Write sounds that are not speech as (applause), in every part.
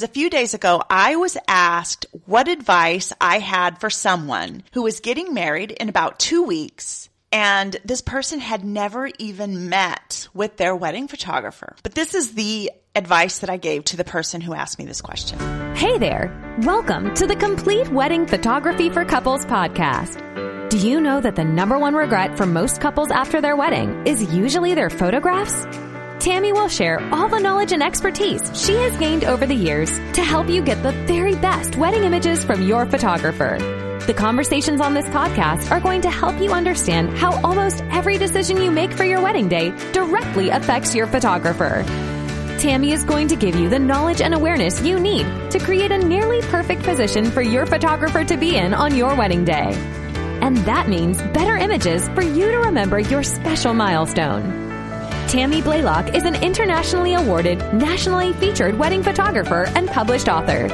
A few days ago, I was asked what advice I had for someone who was getting married in about two weeks. And this person had never even met with their wedding photographer. But this is the advice that I gave to the person who asked me this question. Hey there. Welcome to the Complete Wedding Photography for Couples podcast. Do you know that the number one regret for most couples after their wedding is usually their photographs? Tammy will share all the knowledge and expertise she has gained over the years to help you get the very best wedding images from your photographer. The conversations on this podcast are going to help you understand how almost every decision you make for your wedding day directly affects your photographer. Tammy is going to give you the knowledge and awareness you need to create a nearly perfect position for your photographer to be in on your wedding day. And that means better images for you to remember your special milestone. Tammy Blaylock is an internationally awarded, nationally featured wedding photographer and published author.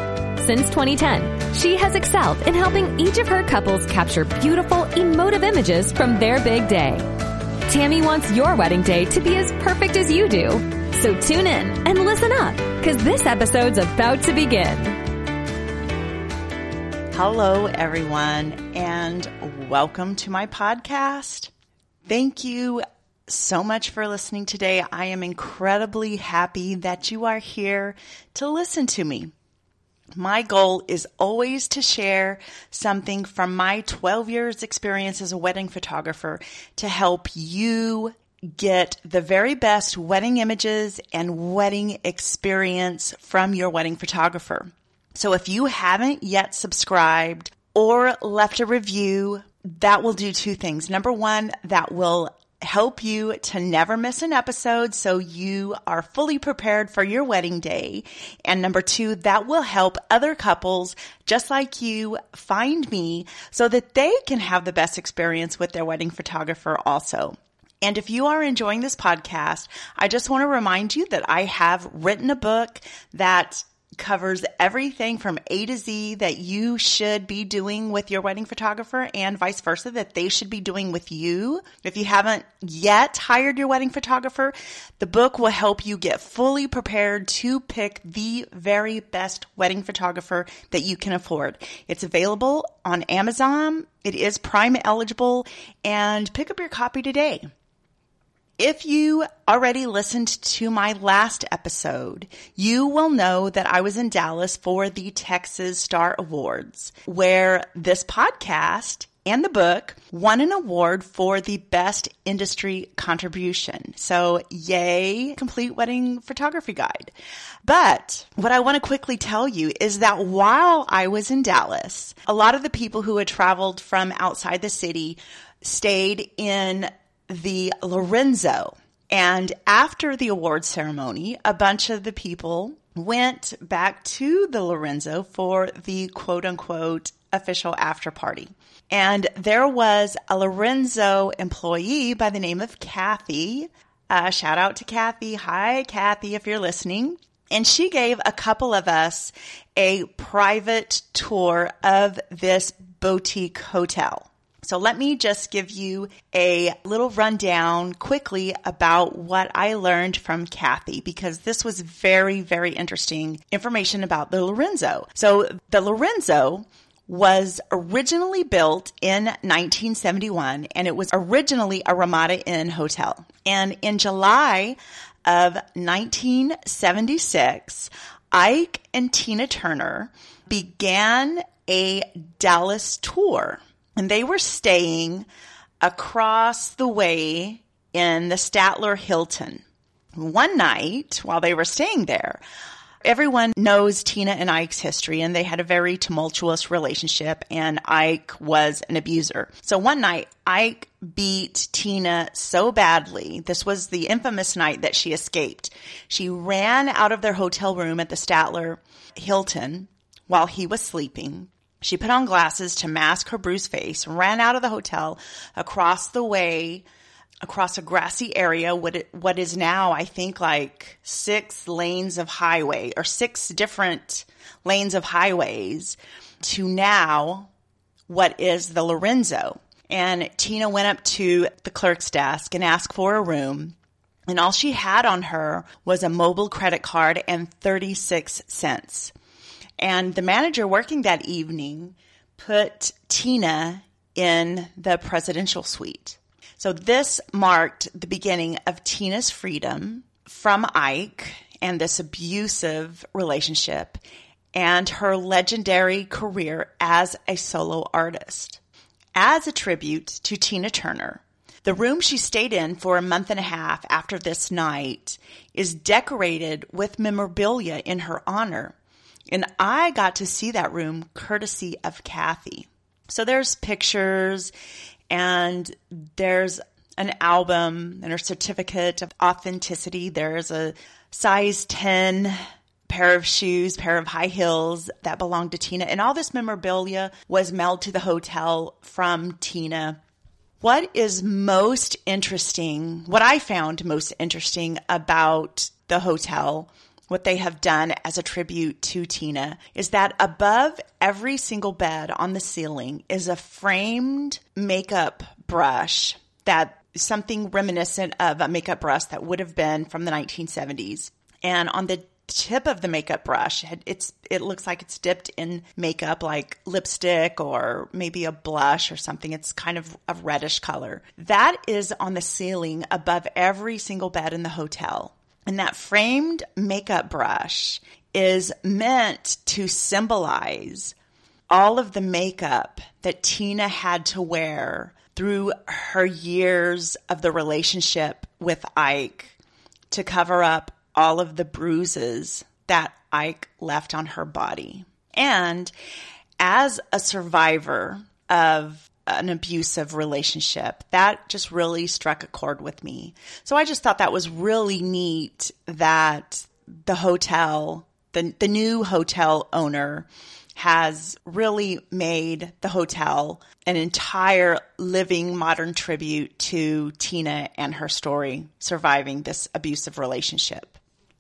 Since 2010, she has excelled in helping each of her couples capture beautiful, emotive images from their big day. Tammy wants your wedding day to be as perfect as you do. So tune in and listen up, because this episode's about to begin. Hello, everyone, and welcome to my podcast. Thank you so much for listening today. I am incredibly happy that you are here to listen to me. My goal is always to share something from my 12 years experience as a wedding photographer to help you get the very best wedding images and wedding experience from your wedding photographer. So if you haven't yet subscribed or left a review, that will do two things. Number one, that will help you to never miss an episode so you are fully prepared for your wedding day. And number two, that will help other couples just like you find me so that they can have the best experience with their wedding photographer also. And if you are enjoying this podcast, I just want to remind you that I have written a book that covers everything from A to Z that you should be doing with your wedding photographer and vice versa that they should be doing with you. If you haven't yet hired your wedding photographer, the book will help you get fully prepared to pick the very best wedding photographer that you can afford. It's available on Amazon. It is Prime eligible and pick up your copy today. If you already listened to my last episode, you will know that I was in Dallas for the Texas Star Awards, where this podcast and the book won an award for the best industry contribution. So yay, complete wedding photography guide. But what I want to quickly tell you is that while I was in Dallas, a lot of the people who had traveled from outside the city stayed in the Lorenzo. And after the award ceremony, a bunch of the people went back to the Lorenzo for the quote unquote official after party. And there was a Lorenzo employee by the name of Kathy. Uh, shout out to Kathy. Hi, Kathy, if you're listening. And she gave a couple of us a private tour of this boutique hotel. So let me just give you a little rundown quickly about what I learned from Kathy because this was very, very interesting information about the Lorenzo. So the Lorenzo was originally built in 1971 and it was originally a Ramada Inn hotel. And in July of 1976, Ike and Tina Turner began a Dallas tour and they were staying across the way in the Statler Hilton. One night while they were staying there, everyone knows Tina and Ike's history and they had a very tumultuous relationship and Ike was an abuser. So one night Ike beat Tina so badly. This was the infamous night that she escaped. She ran out of their hotel room at the Statler Hilton while he was sleeping. She put on glasses to mask her bruised face, ran out of the hotel across the way, across a grassy area, what, it, what is now, I think, like six lanes of highway or six different lanes of highways to now what is the Lorenzo. And Tina went up to the clerk's desk and asked for a room. And all she had on her was a Mobil credit card and 36 cents. And the manager working that evening put Tina in the presidential suite. So this marked the beginning of Tina's freedom from Ike and this abusive relationship and her legendary career as a solo artist. As a tribute to Tina Turner, the room she stayed in for a month and a half after this night is decorated with memorabilia in her honor. And I got to see that room courtesy of Kathy. So there's pictures and there's an album and a certificate of authenticity. There's a size 10 pair of shoes, pair of high heels that belonged to Tina. And all this memorabilia was mailed to the hotel from Tina. What is most interesting, what I found most interesting about the hotel what they have done as a tribute to Tina is that above every single bed on the ceiling is a framed makeup brush that something reminiscent of a makeup brush that would have been from the 1970s. And on the tip of the makeup brush it's it looks like it's dipped in makeup like lipstick or maybe a blush or something. It's kind of a reddish color. That is on the ceiling above every single bed in the hotel and that framed makeup brush is meant to symbolize all of the makeup that Tina had to wear through her years of the relationship with Ike to cover up all of the bruises that Ike left on her body. And as a survivor of an abusive relationship. That just really struck a chord with me. So I just thought that was really neat that the hotel, the, the new hotel owner has really made the hotel an entire living modern tribute to Tina and her story surviving this abusive relationship.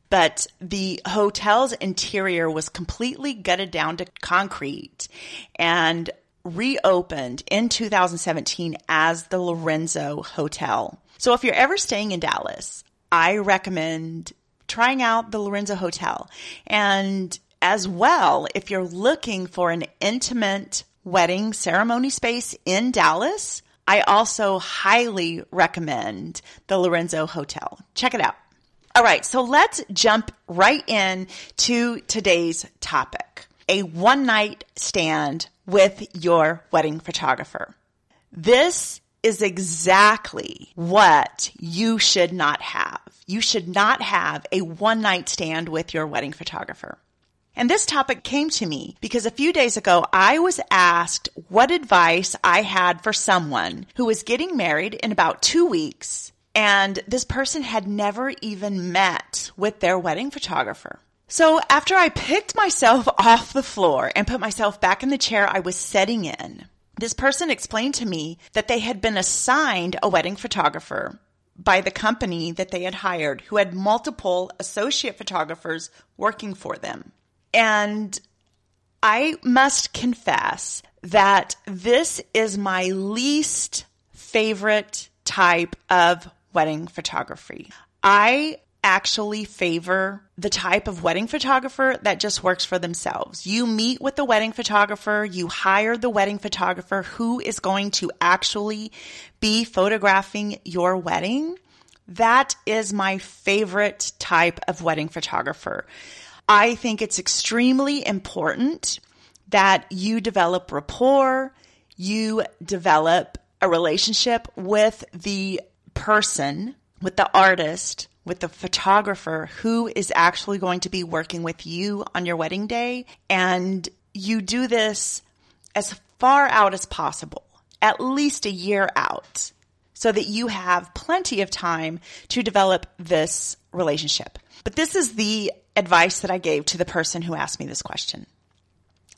But the hotel's interior was completely gutted down to concrete and reopened in 2017 as the Lorenzo Hotel. So if you're ever staying in Dallas, I recommend trying out the Lorenzo Hotel. And as well, if you're looking for an intimate wedding ceremony space in Dallas, I also highly recommend the Lorenzo Hotel. Check it out. All right, so let's jump right in to today's topic. A one night stand with your wedding photographer. This is exactly what you should not have. You should not have a one night stand with your wedding photographer. And this topic came to me because a few days ago I was asked what advice I had for someone who was getting married in about two weeks and this person had never even met with their wedding photographer. So after I picked myself (laughs) off the floor and put myself back in the chair I was sitting in, this person explained to me that they had been assigned a wedding photographer by the company that they had hired who had multiple associate photographers working for them. And I must confess that this is my least favorite type of wedding photography. I actually favor the type of wedding photographer that just works for themselves. You meet with the wedding photographer, you hire the wedding photographer who is going to actually be photographing your wedding. That is my favorite type of wedding photographer. I think it's extremely important that you develop rapport, you develop a relationship with the person, with the artist with the photographer who is actually going to be working with you on your wedding day. And you do this as far out as possible, at least a year out, so that you have plenty of time to develop this relationship. But this is the advice that I gave to the person who asked me this question.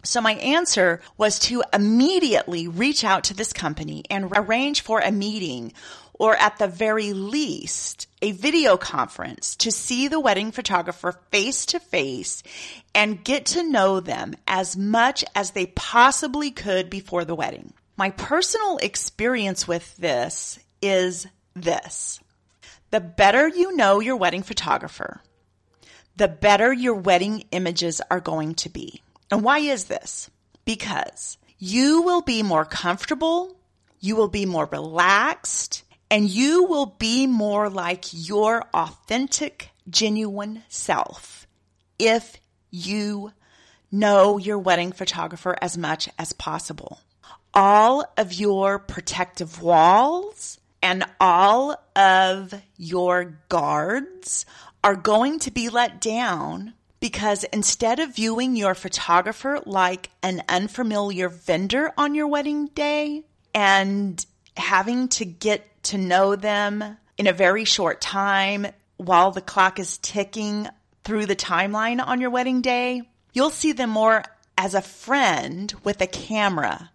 So my answer was to immediately reach out to this company and arrange for a meeting or at the very least, a video conference to see the wedding photographer face to face and get to know them as much as they possibly could before the wedding. My personal experience with this is this. the better you know your wedding photographer, the better your wedding images are going to be. And why is this? Because you will be more comfortable, you will be more relaxed, and you will be more like your authentic, genuine self if you know your wedding photographer as much as possible. All of your protective walls and all of your guards are going to be let down because instead of viewing your photographer like an unfamiliar vendor on your wedding day and having to get to know them in a very short time while the clock is ticking through the timeline on your wedding day, you'll see them more as a friend with a camera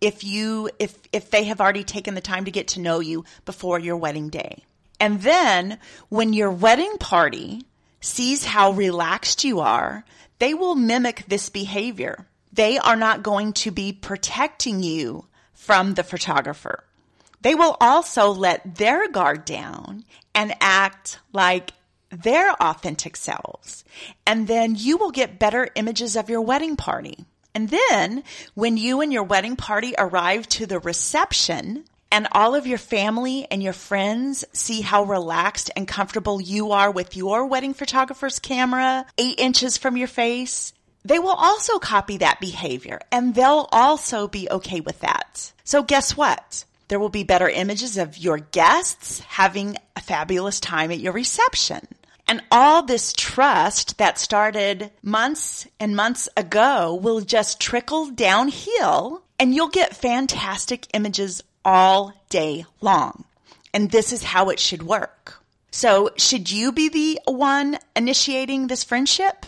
if you if if they have already taken the time to get to know you before your wedding day. And then when your wedding party sees how relaxed you are, they will mimic this behavior. They are not going to be protecting you from the photographer. They will also let their guard down and act like their authentic selves. And then you will get better images of your wedding party. And then when you and your wedding party arrive to the reception, and all of your family and your friends see how relaxed and comfortable you are with your wedding photographer's camera eight inches from your face, they will also copy that behavior and they'll also be okay with that. So guess what? There will be better images of your guests having a fabulous time at your reception. And all this trust that started months and months ago will just trickle downhill and you'll get fantastic images all day long. And this is how it should work. So should you be the one initiating this friendship?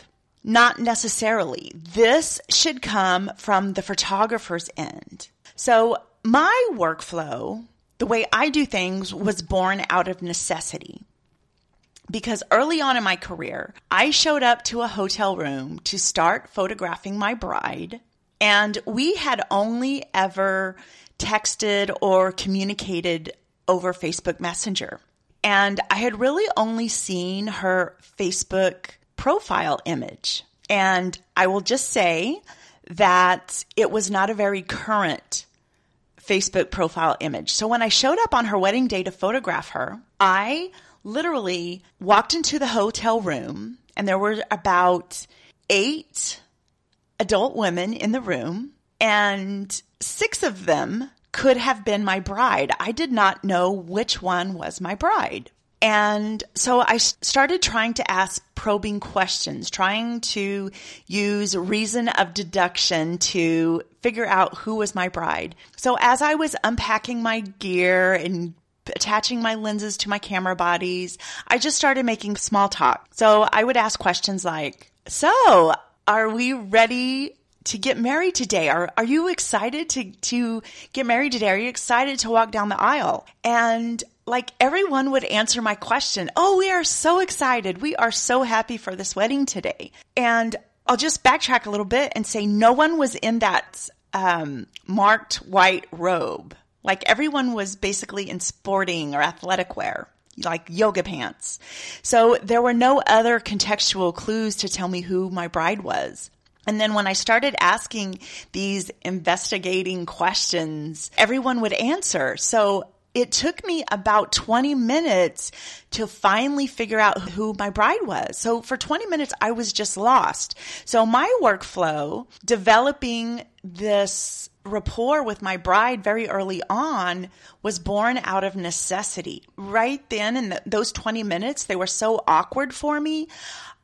Not necessarily. This should come from the photographer's end. So my workflow, the way I do things was born out of necessity. Because early on in my career, I showed up to a hotel room to start photographing my bride. And we had only ever texted or communicated over Facebook Messenger. And I had really only seen her Facebook profile image. And I will just say that it was not a very current Facebook profile image. So when I showed up on her wedding day to photograph her, I literally walked into the hotel room and there were about eight adult women in the room and six of them could have been my bride. I did not know which one was my bride. And so I started trying to ask probing questions, trying to use reason of deduction to figure out who was my bride. So as I was unpacking my gear and attaching my lenses to my camera bodies, I just started making small talk. So I would ask questions like, so are we ready to get married today? Are, are you excited to, to get married today? Are you excited to walk down the aisle? And like everyone would answer my question. Oh, we are so excited. We are so happy for this wedding today. And I'll just backtrack a little bit and say no one was in that um, marked white robe. Like everyone was basically in sporting or athletic wear like yoga pants. So there were no other contextual clues to tell me who my bride was. And then when I started asking these investigating questions, everyone would answer. So it took me about 20 minutes to finally figure out who my bride was. So for 20 minutes, I was just lost. So my workflow, developing this rapport with my bride very early on was born out of necessity. Right then, in the, those 20 minutes, they were so awkward for me.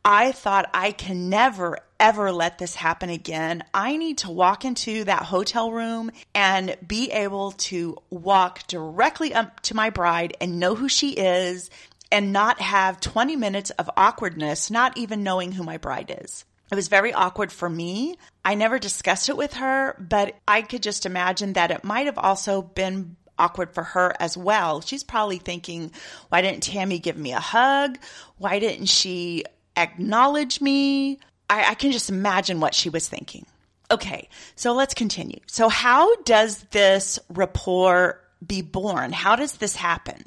I thought I can never, ever let this happen again. I need to walk into that hotel room and be able to walk directly up to my bride and know who she is and not have 20 minutes of awkwardness, not even knowing who my bride is. It was very awkward for me. I never discussed it with her, but I could just imagine that it might have also been awkward for her as well. She's probably thinking, why didn't Tammy give me a hug? Why didn't she acknowledge me. I, I can just imagine what she was thinking. Okay, so let's continue. So, how does this rapport be born? How does this happen?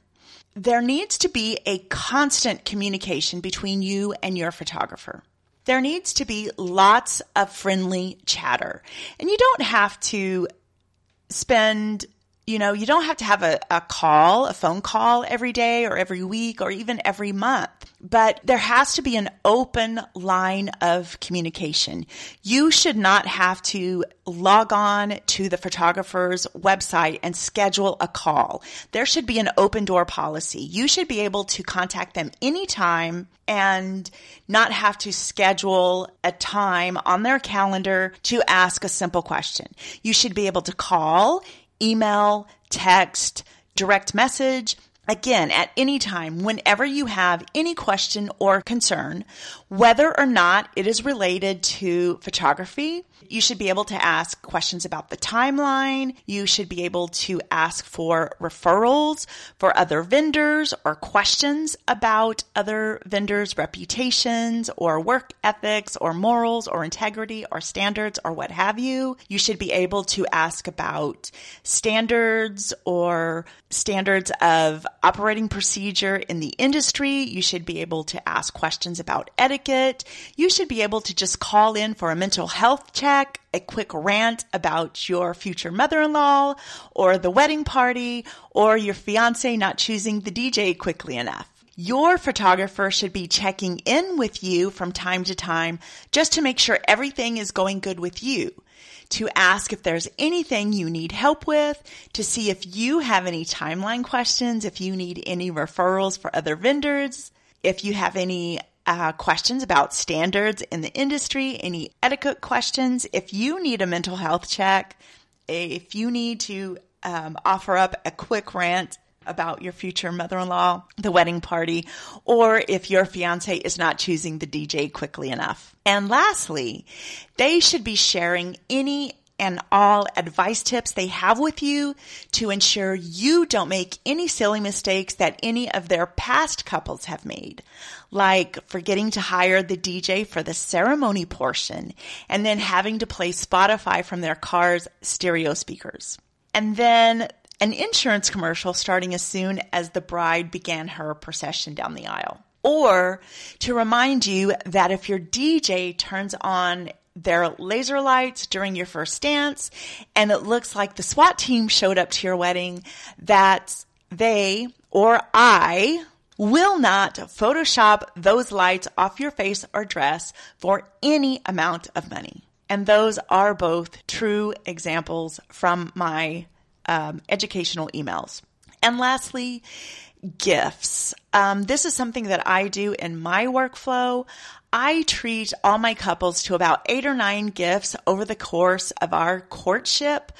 there needs to be a constant communication between you and your photographer. There needs to be lots of friendly chatter. And you don't have to spend you know, you don't have to have a, a call, a phone call every day or every week or even every month, but there has to be an open line of communication. You should not have to log on to the photographer's website and schedule a call. There should be an open door policy. You should be able to contact them anytime and not have to schedule a time on their calendar to ask a simple question. You should be able to call email, text, direct message, Again, at any time, whenever you have any question or concern, whether or not it is related to photography, you should be able to ask questions about the timeline. You should be able to ask for referrals for other vendors or questions about other vendors' reputations or work ethics or morals or integrity or standards or what have you. You should be able to ask about standards or standards of operating procedure in the industry. You should be able to ask questions about etiquette. You should be able to just call in for a mental health check, a quick rant about your future mother-in-law or the wedding party or your fiance not choosing the DJ quickly enough. Your photographer should be checking in with you from time to time just to make sure everything is going good with you to ask if there's anything you need help with, to see if you have any timeline questions, if you need any referrals for other vendors, if you have any uh, questions about standards in the industry, any etiquette questions, if you need a mental health check, if you need to um, offer up a quick rant about your future mother-in-law, the wedding party, or if your fiance is not choosing the DJ quickly enough. And lastly, they should be sharing any and all advice tips they have with you to ensure you don't make any silly mistakes that any of their past couples have made, like forgetting to hire the DJ for the ceremony portion and then having to play Spotify from their car's stereo speakers. And then an insurance commercial starting as soon as the bride began her procession down the aisle. Or to remind you that if your DJ turns on their laser lights during your first dance and it looks like the SWAT team showed up to your wedding, that they or I will not Photoshop those lights off your face or dress for any amount of money. And those are both true examples from my um, educational emails. And lastly, gifts. Um, this is something that I do in my workflow. I treat all my couples to about eight or nine gifts over the course of our courtship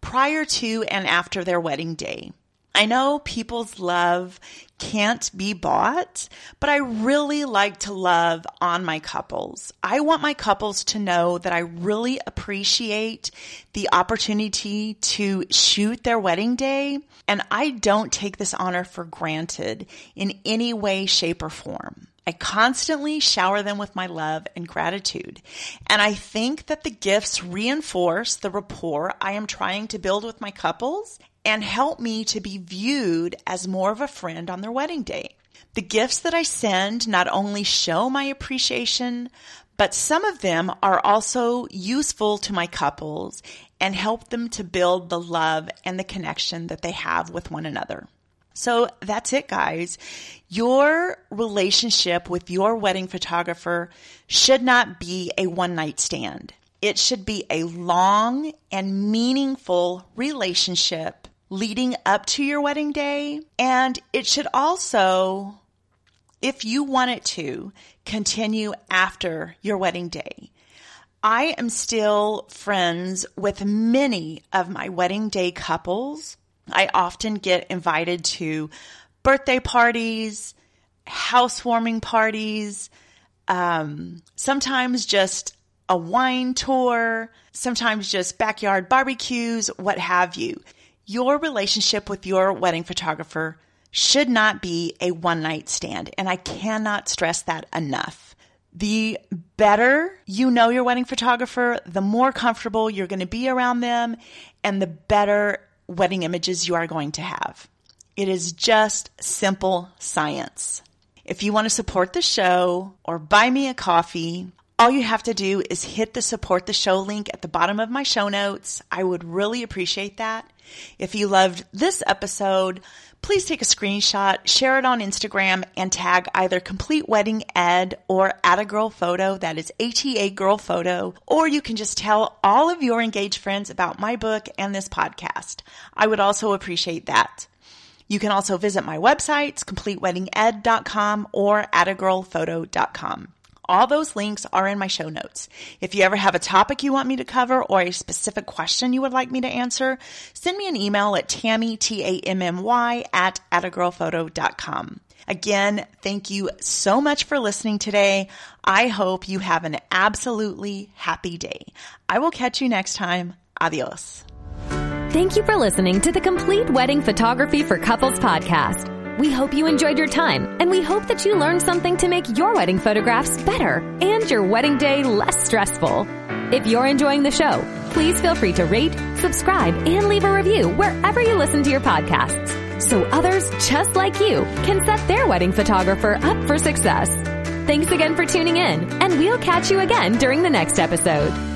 prior to and after their wedding day. I know people's love can't be bought, but I really like to love on my couples. I want my couples to know that I really appreciate the opportunity to shoot their wedding day, and I don't take this honor for granted in any way, shape, or form. I constantly shower them with my love and gratitude. And I think that the gifts reinforce the rapport I am trying to build with my couples and help me to be viewed as more of a friend on their wedding day. The gifts that I send not only show my appreciation, but some of them are also useful to my couples and help them to build the love and the connection that they have with one another. So that's it, guys. Your relationship with your wedding photographer should not be a one night stand. It should be a long and meaningful relationship leading up to your wedding day. And it should also, if you want it to, continue after your wedding day. I am still friends with many of my wedding day couples I often get invited to birthday parties, housewarming parties, um, sometimes just a wine tour, sometimes just backyard barbecues, what have you. Your relationship with your wedding photographer should not be a one night stand. And I cannot stress that enough. The better you know your wedding photographer, the more comfortable you're going to be around them and the better wedding images you are going to have. It is just simple science. If you want to support the show or buy me a coffee, all you have to do is hit the support the show link at the bottom of my show notes. I would really appreciate that. If you loved this episode, please take a screenshot, share it on Instagram, and tag either Complete Wedding Ed or At a Girl Photo, that is ATA Girl Photo, or you can just tell all of your engaged friends about my book and this podcast. I would also appreciate that. You can also visit my websites, completeweddinged.com or atagirlphoto.com. All those links are in my show notes. If you ever have a topic you want me to cover or a specific question you would like me to answer, send me an email at tammy, T-A-M-M-Y, at atagirlphoto.com. Again, thank you so much for listening today. I hope you have an absolutely happy day. I will catch you next time. Adios. Thank you for listening to the Complete Wedding Photography for Couples podcast. We hope you enjoyed your time, and we hope that you learned something to make your wedding photographs better and your wedding day less stressful. If you're enjoying the show, please feel free to rate, subscribe, and leave a review wherever you listen to your podcasts so others just like you can set their wedding photographer up for success. Thanks again for tuning in, and we'll catch you again during the next episode.